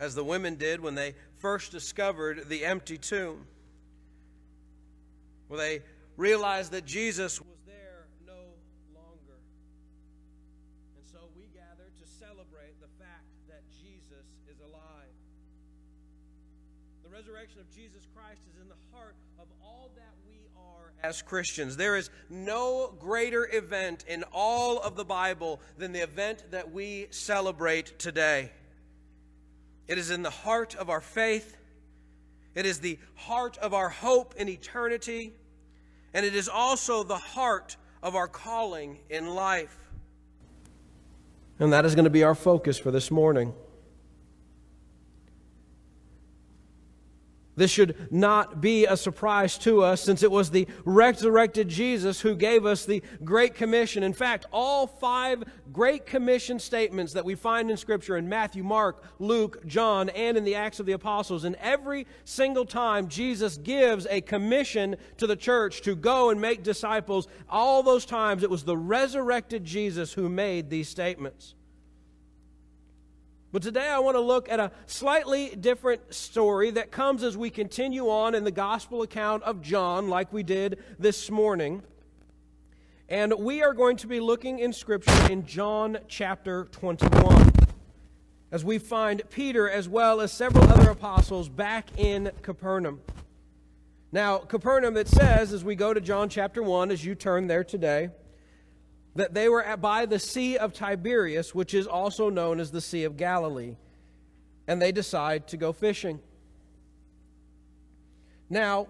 as the women did when they first discovered the empty tomb, where they realized that Jesus was there no longer. And so we gather to celebrate the fact that Jesus is alive. The resurrection of Jesus Christ is in the heart of all that we are as Christians. There is no greater event in all of the Bible than the event that we celebrate today. It is in the heart of our faith. It is the heart of our hope in eternity. And it is also the heart of our calling in life. And that is going to be our focus for this morning. This should not be a surprise to us since it was the resurrected Jesus who gave us the Great Commission. In fact, all five Great Commission statements that we find in Scripture in Matthew, Mark, Luke, John, and in the Acts of the Apostles, and every single time Jesus gives a commission to the church to go and make disciples, all those times it was the resurrected Jesus who made these statements. But today I want to look at a slightly different story that comes as we continue on in the gospel account of John, like we did this morning. And we are going to be looking in Scripture in John chapter 21 as we find Peter as well as several other apostles back in Capernaum. Now, Capernaum, it says as we go to John chapter 1, as you turn there today, that they were at, by the Sea of Tiberias, which is also known as the Sea of Galilee, and they decide to go fishing. Now,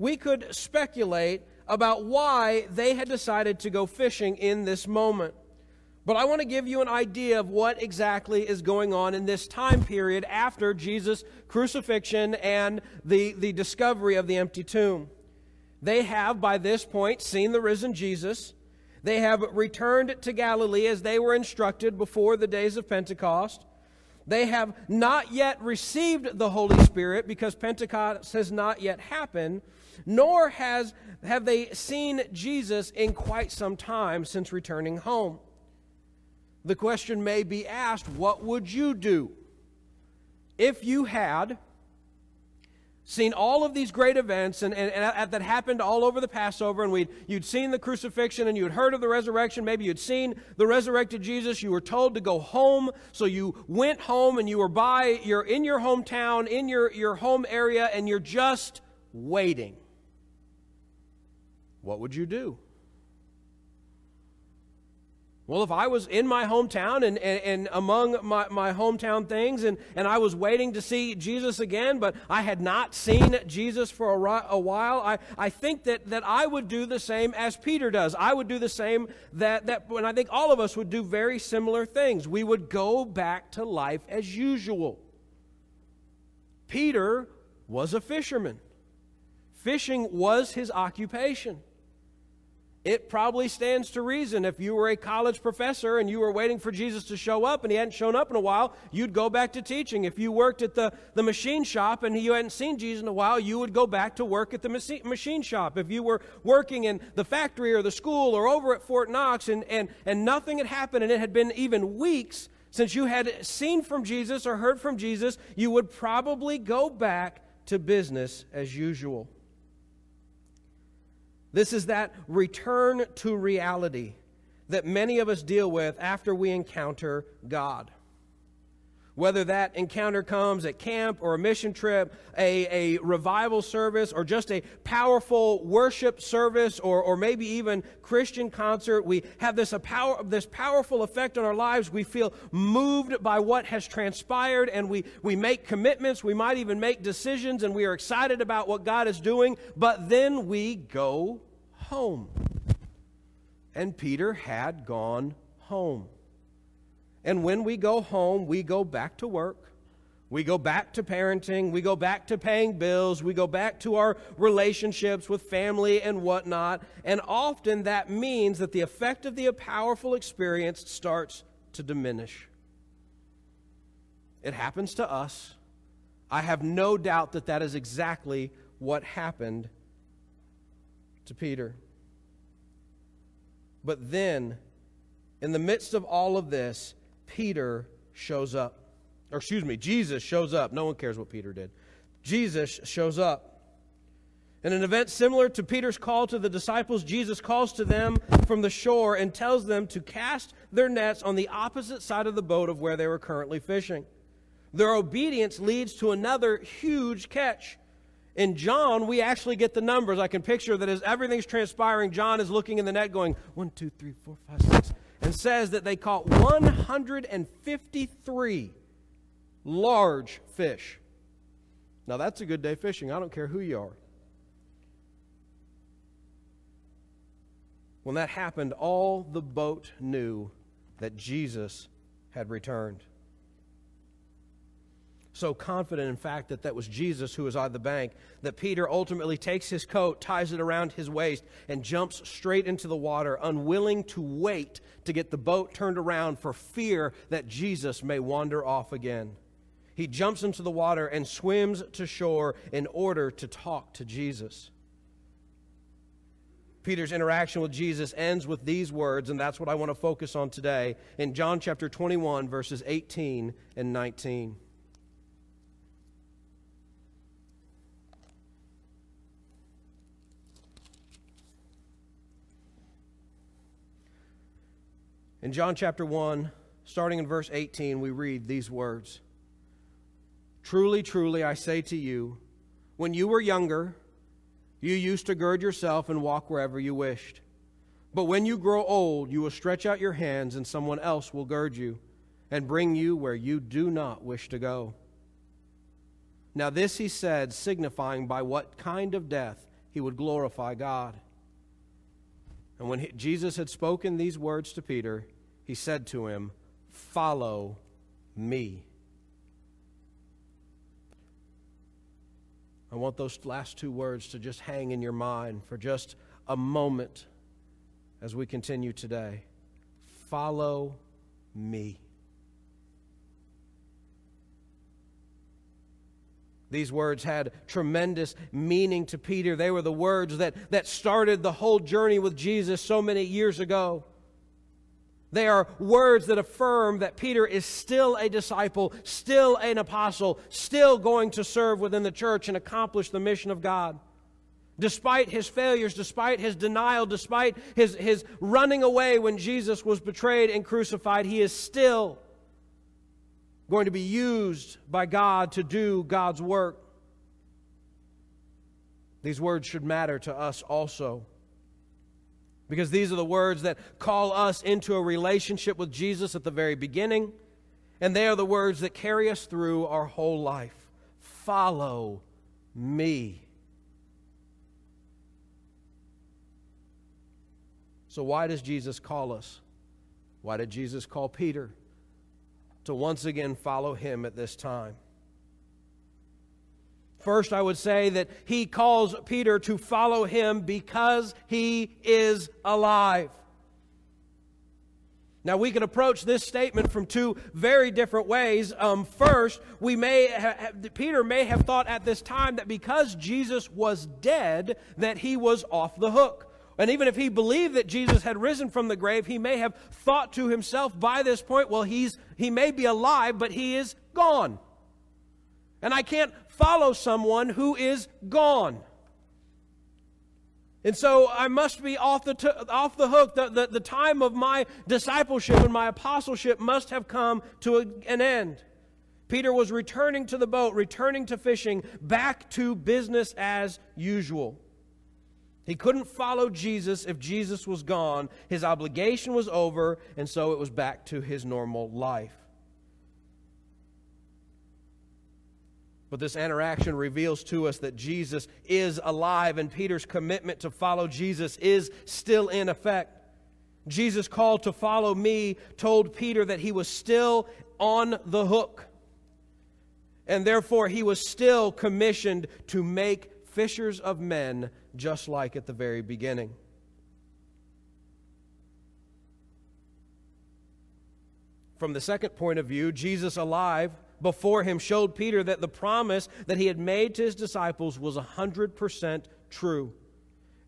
we could speculate about why they had decided to go fishing in this moment. But I want to give you an idea of what exactly is going on in this time period after Jesus' crucifixion and the, the discovery of the empty tomb. They have, by this point, seen the risen Jesus. They have returned to Galilee as they were instructed before the days of Pentecost. They have not yet received the Holy Spirit because Pentecost has not yet happened, nor has, have they seen Jesus in quite some time since returning home. The question may be asked what would you do if you had seen all of these great events and, and, and, that happened all over the Passover, and we'd, you'd seen the crucifixion and you'd heard of the resurrection. Maybe you'd seen the resurrected Jesus. You were told to go home, so you went home and you were by, you're in your hometown, in your, your home area, and you're just waiting. What would you do? Well, if I was in my hometown and, and, and, among my, my hometown things and, and I was waiting to see Jesus again, but I had not seen Jesus for a, a while, I, I think that, that I would do the same as Peter does. I would do the same that, that, and I think all of us would do very similar things. We would go back to life as usual. Peter was a fisherman, fishing was his occupation. It probably stands to reason if you were a college professor and you were waiting for Jesus to show up and he hadn't shown up in a while, you'd go back to teaching. If you worked at the, the machine shop and you hadn't seen Jesus in a while, you would go back to work at the machine shop. If you were working in the factory or the school or over at Fort Knox and, and, and nothing had happened and it had been even weeks since you had seen from Jesus or heard from Jesus, you would probably go back to business as usual. This is that return to reality that many of us deal with after we encounter God. Whether that encounter comes at camp or a mission trip, a, a revival service, or just a powerful worship service, or, or maybe even Christian concert, we have this, a power, this powerful effect on our lives. We feel moved by what has transpired, and we, we make commitments. We might even make decisions, and we are excited about what God is doing, but then we go home. And Peter had gone home. And when we go home, we go back to work. We go back to parenting. We go back to paying bills. We go back to our relationships with family and whatnot. And often that means that the effect of the powerful experience starts to diminish. It happens to us. I have no doubt that that is exactly what happened to Peter. But then, in the midst of all of this, Peter shows up. or excuse me, Jesus shows up. No one cares what Peter did. Jesus shows up. In an event similar to Peter's call to the disciples, Jesus calls to them from the shore and tells them to cast their nets on the opposite side of the boat of where they were currently fishing. Their obedience leads to another huge catch. In John, we actually get the numbers. I can picture that as everything's transpiring, John is looking in the net going, one, two, three, four, five, six, and says that they caught 153 large fish. Now, that's a good day fishing. I don't care who you are. When that happened, all the boat knew that Jesus had returned. So confident, in fact, that that was Jesus who was on the bank, that Peter ultimately takes his coat, ties it around his waist, and jumps straight into the water, unwilling to wait to get the boat turned around for fear that Jesus may wander off again. He jumps into the water and swims to shore in order to talk to Jesus. Peter's interaction with Jesus ends with these words, and that's what I want to focus on today in John chapter 21, verses 18 and 19. In John chapter 1, starting in verse 18, we read these words Truly, truly, I say to you, when you were younger, you used to gird yourself and walk wherever you wished. But when you grow old, you will stretch out your hands, and someone else will gird you and bring you where you do not wish to go. Now, this he said, signifying by what kind of death he would glorify God. And when he, Jesus had spoken these words to Peter, he said to him, Follow me. I want those last two words to just hang in your mind for just a moment as we continue today. Follow me. These words had tremendous meaning to Peter. They were the words that, that started the whole journey with Jesus so many years ago. They are words that affirm that Peter is still a disciple, still an apostle, still going to serve within the church and accomplish the mission of God. Despite his failures, despite his denial, despite his, his running away when Jesus was betrayed and crucified, he is still going to be used by God to do God's work. These words should matter to us also. Because these are the words that call us into a relationship with Jesus at the very beginning, and they are the words that carry us through our whole life. Follow me. So, why does Jesus call us? Why did Jesus call Peter to once again follow him at this time? First, I would say that he calls Peter to follow him because he is alive. Now, we can approach this statement from two very different ways. Um, first, we may ha- Peter may have thought at this time that because Jesus was dead, that he was off the hook. And even if he believed that Jesus had risen from the grave, he may have thought to himself by this point, well, he's, he may be alive, but he is gone. And I can't follow someone who is gone. And so I must be off the, t- off the hook. The, the, the time of my discipleship and my apostleship must have come to a, an end. Peter was returning to the boat, returning to fishing, back to business as usual. He couldn't follow Jesus if Jesus was gone. His obligation was over, and so it was back to his normal life. But this interaction reveals to us that Jesus is alive and Peter's commitment to follow Jesus is still in effect. Jesus' call to follow me told Peter that he was still on the hook. And therefore, he was still commissioned to make fishers of men, just like at the very beginning. From the second point of view, Jesus alive before him showed Peter that the promise that he had made to his disciples was 100% true.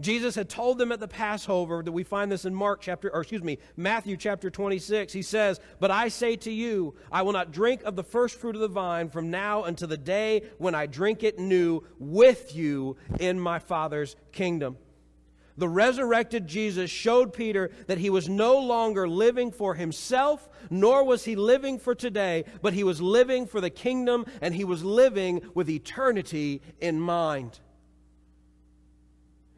Jesus had told them at the Passover that we find this in Mark chapter, or excuse me, Matthew chapter 26. He says, But I say to you, I will not drink of the first fruit of the vine from now until the day when I drink it new with you in my Father's kingdom. The resurrected Jesus showed Peter that he was no longer living for himself, nor was he living for today, but he was living for the kingdom and he was living with eternity in mind.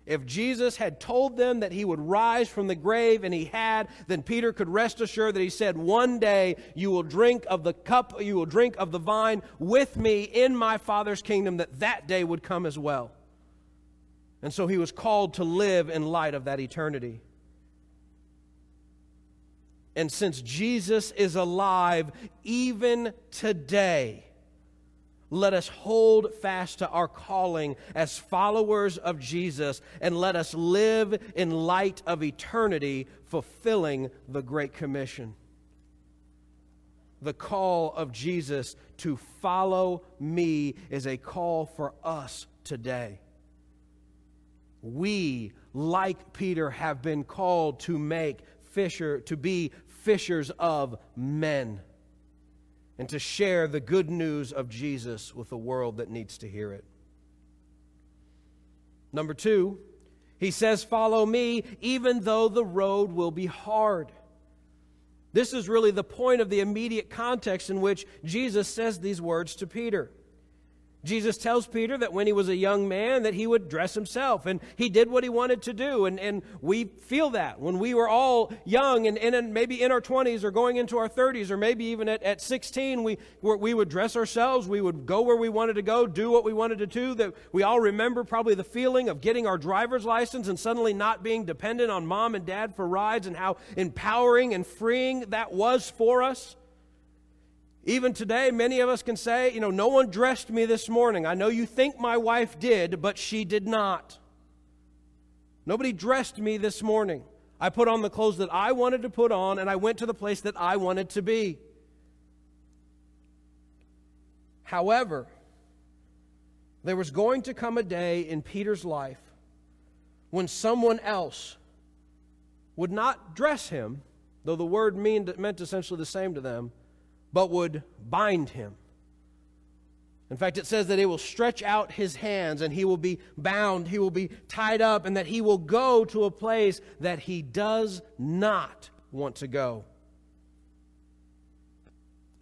If Jesus had told them that he would rise from the grave, and he had, then Peter could rest assured that he said, One day you will drink of the cup, you will drink of the vine with me in my Father's kingdom, that that day would come as well. And so he was called to live in light of that eternity. And since Jesus is alive even today, let us hold fast to our calling as followers of Jesus and let us live in light of eternity, fulfilling the Great Commission. The call of Jesus to follow me is a call for us today. We, like Peter, have been called to make fisher, to be fishers of men and to share the good news of Jesus with a world that needs to hear it. Number two, he says, Follow me, even though the road will be hard. This is really the point of the immediate context in which Jesus says these words to Peter. Jesus tells Peter that when he was a young man that he would dress himself and he did what he wanted to do and, and we feel that. When we were all young and, and maybe in our 20s or going into our 30s or maybe even at, at 16 we, we would dress ourselves we would go where we wanted to go do what we wanted to do that we all remember probably the feeling of getting our driver's license and suddenly not being dependent on mom and dad for rides and how empowering and freeing that was for us even today, many of us can say, you know, no one dressed me this morning. I know you think my wife did, but she did not. Nobody dressed me this morning. I put on the clothes that I wanted to put on, and I went to the place that I wanted to be. However, there was going to come a day in Peter's life when someone else would not dress him, though the word meant essentially the same to them but would bind him. In fact, it says that he will stretch out his hands and he will be bound, he will be tied up, and that he will go to a place that he does not want to go.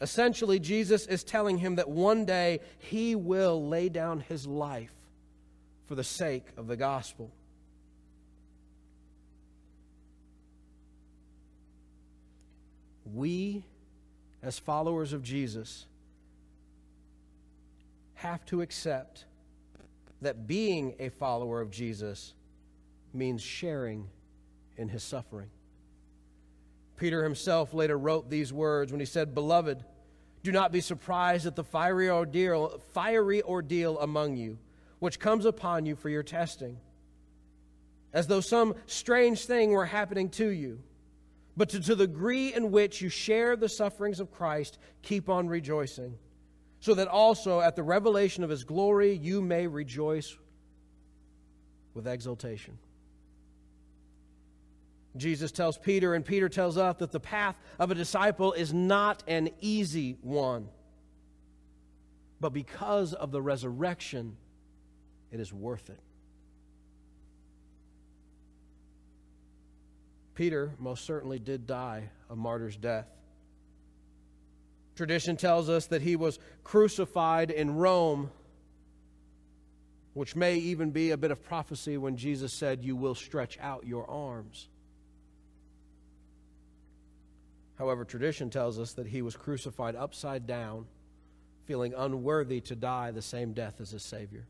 Essentially, Jesus is telling him that one day he will lay down his life for the sake of the gospel. We as followers of Jesus, have to accept that being a follower of Jesus means sharing in his suffering. Peter himself later wrote these words when he said, Beloved, do not be surprised at the fiery ordeal, fiery ordeal among you, which comes upon you for your testing, as though some strange thing were happening to you but to, to the degree in which you share the sufferings of Christ, keep on rejoicing, so that also at the revelation of his glory you may rejoice with exultation. Jesus tells Peter, and Peter tells us that the path of a disciple is not an easy one. But because of the resurrection, it is worth it. Peter most certainly did die a martyr's death. Tradition tells us that he was crucified in Rome, which may even be a bit of prophecy when Jesus said, You will stretch out your arms. However, tradition tells us that he was crucified upside down, feeling unworthy to die the same death as his Savior.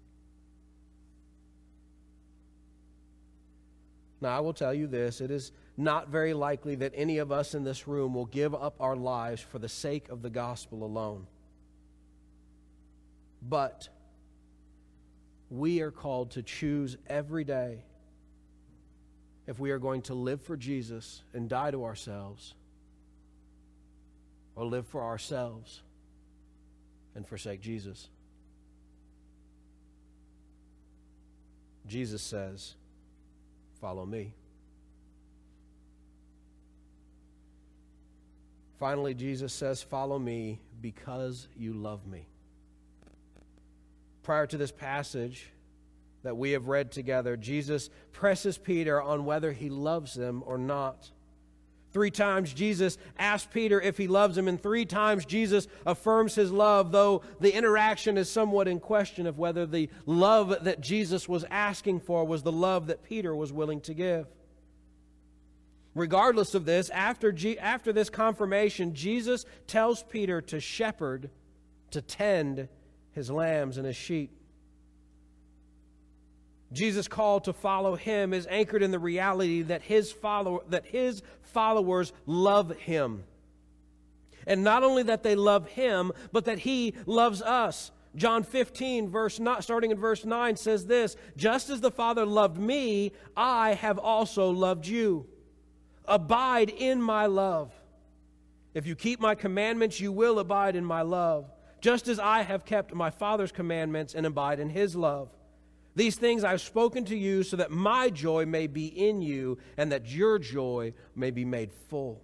Now, I will tell you this it is not very likely that any of us in this room will give up our lives for the sake of the gospel alone. But we are called to choose every day if we are going to live for Jesus and die to ourselves, or live for ourselves and forsake Jesus. Jesus says, follow me. Finally, Jesus says, Follow me because you love me. Prior to this passage that we have read together, Jesus presses Peter on whether he loves him or not. Three times Jesus asks Peter if he loves him, and three times Jesus affirms his love, though the interaction is somewhat in question of whether the love that Jesus was asking for was the love that Peter was willing to give. Regardless of this, after, G- after this confirmation, Jesus tells Peter to shepherd, to tend his lambs and his sheep. Jesus' call to follow him is anchored in the reality that his, follow, that his followers love him. And not only that they love him, but that he loves us. John 15, verse not, starting in verse 9, says this Just as the Father loved me, I have also loved you. Abide in my love. If you keep my commandments, you will abide in my love, just as I have kept my Father's commandments and abide in his love. These things I've spoken to you so that my joy may be in you and that your joy may be made full.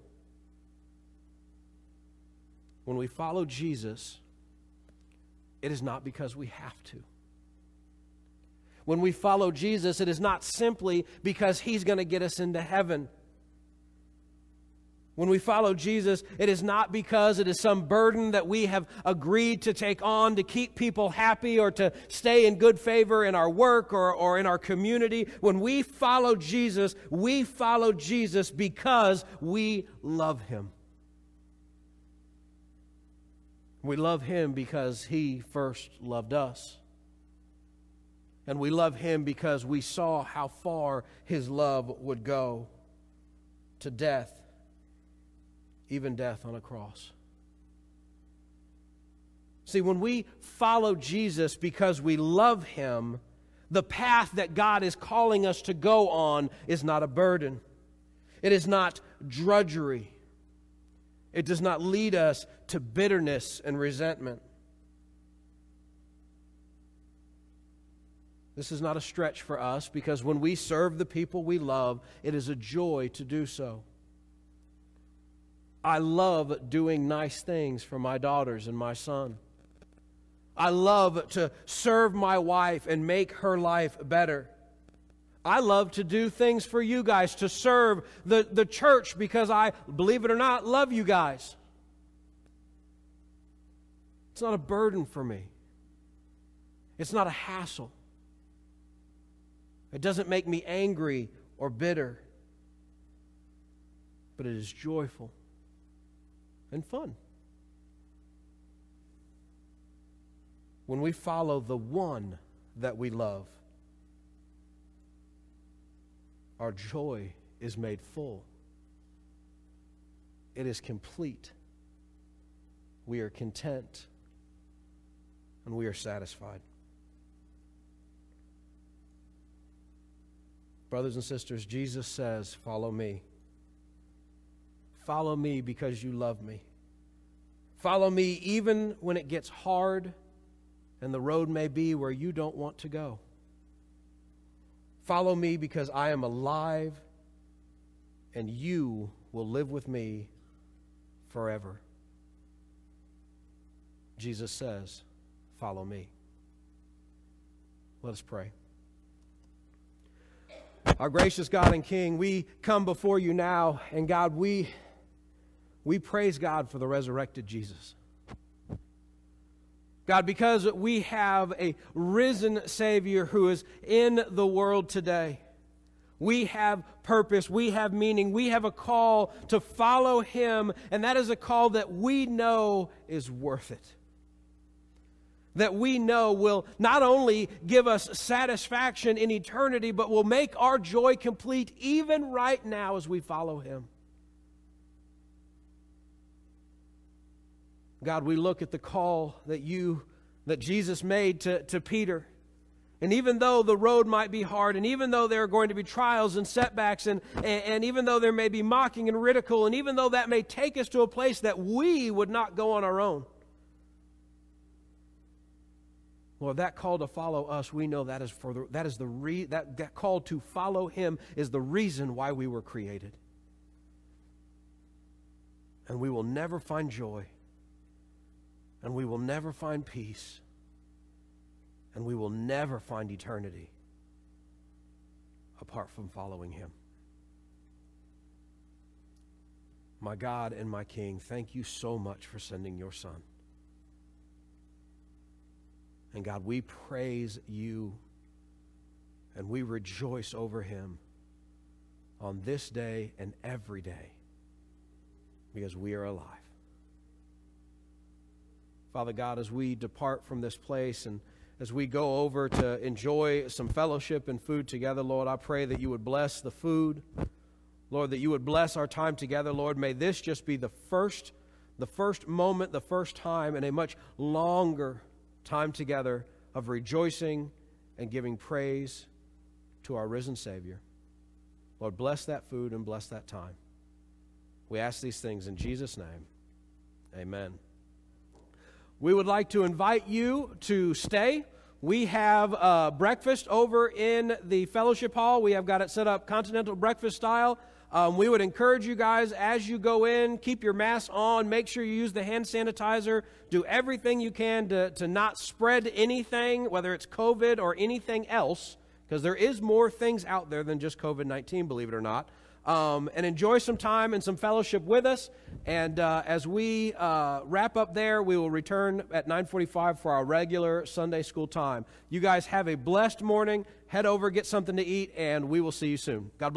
When we follow Jesus, it is not because we have to. When we follow Jesus, it is not simply because he's going to get us into heaven. When we follow Jesus, it is not because it is some burden that we have agreed to take on to keep people happy or to stay in good favor in our work or, or in our community. When we follow Jesus, we follow Jesus because we love him. We love him because he first loved us. And we love him because we saw how far his love would go to death even death on a cross. See, when we follow Jesus because we love him, the path that God is calling us to go on is not a burden. It is not drudgery. It does not lead us to bitterness and resentment. This is not a stretch for us because when we serve the people we love, it is a joy to do so. I love doing nice things for my daughters and my son. I love to serve my wife and make her life better. I love to do things for you guys, to serve the, the church because I, believe it or not, love you guys. It's not a burden for me, it's not a hassle. It doesn't make me angry or bitter, but it is joyful and fun. When we follow the one that we love, our joy is made full. It is complete. We are content and we are satisfied. Brothers and sisters, Jesus says, Follow me. Follow me because you love me. Follow me even when it gets hard and the road may be where you don't want to go. Follow me because I am alive and you will live with me forever. Jesus says, Follow me. Let us pray. Our gracious God and King, we come before you now, and God, we. We praise God for the resurrected Jesus. God, because we have a risen Savior who is in the world today, we have purpose, we have meaning, we have a call to follow Him, and that is a call that we know is worth it. That we know will not only give us satisfaction in eternity, but will make our joy complete even right now as we follow Him. God, we look at the call that you, that Jesus made to, to Peter. And even though the road might be hard, and even though there are going to be trials and setbacks, and, and, and, even though there may be mocking and ridicule, and even though that may take us to a place that we would not go on our own, Lord, that call to follow us, we know that is for the, that is the re, that, that call to follow him is the reason why we were created. And we will never find joy. And we will never find peace. And we will never find eternity apart from following him. My God and my King, thank you so much for sending your Son. And God, we praise you and we rejoice over him on this day and every day because we are alive. Father God, as we depart from this place and as we go over to enjoy some fellowship and food together, Lord, I pray that you would bless the food. Lord, that you would bless our time together, Lord. May this just be the first, the first moment, the first time in a much longer time together of rejoicing and giving praise to our risen Savior. Lord, bless that food and bless that time. We ask these things in Jesus' name. Amen. We would like to invite you to stay. We have uh, breakfast over in the fellowship hall. We have got it set up continental breakfast style. Um, we would encourage you guys as you go in, keep your mask on, make sure you use the hand sanitizer, do everything you can to, to not spread anything, whether it's COVID or anything else, because there is more things out there than just COVID 19, believe it or not. Um, and enjoy some time and some fellowship with us. And uh, as we uh, wrap up there, we will return at 9:45 for our regular Sunday school time. You guys have a blessed morning. Head over, get something to eat, and we will see you soon. God bless.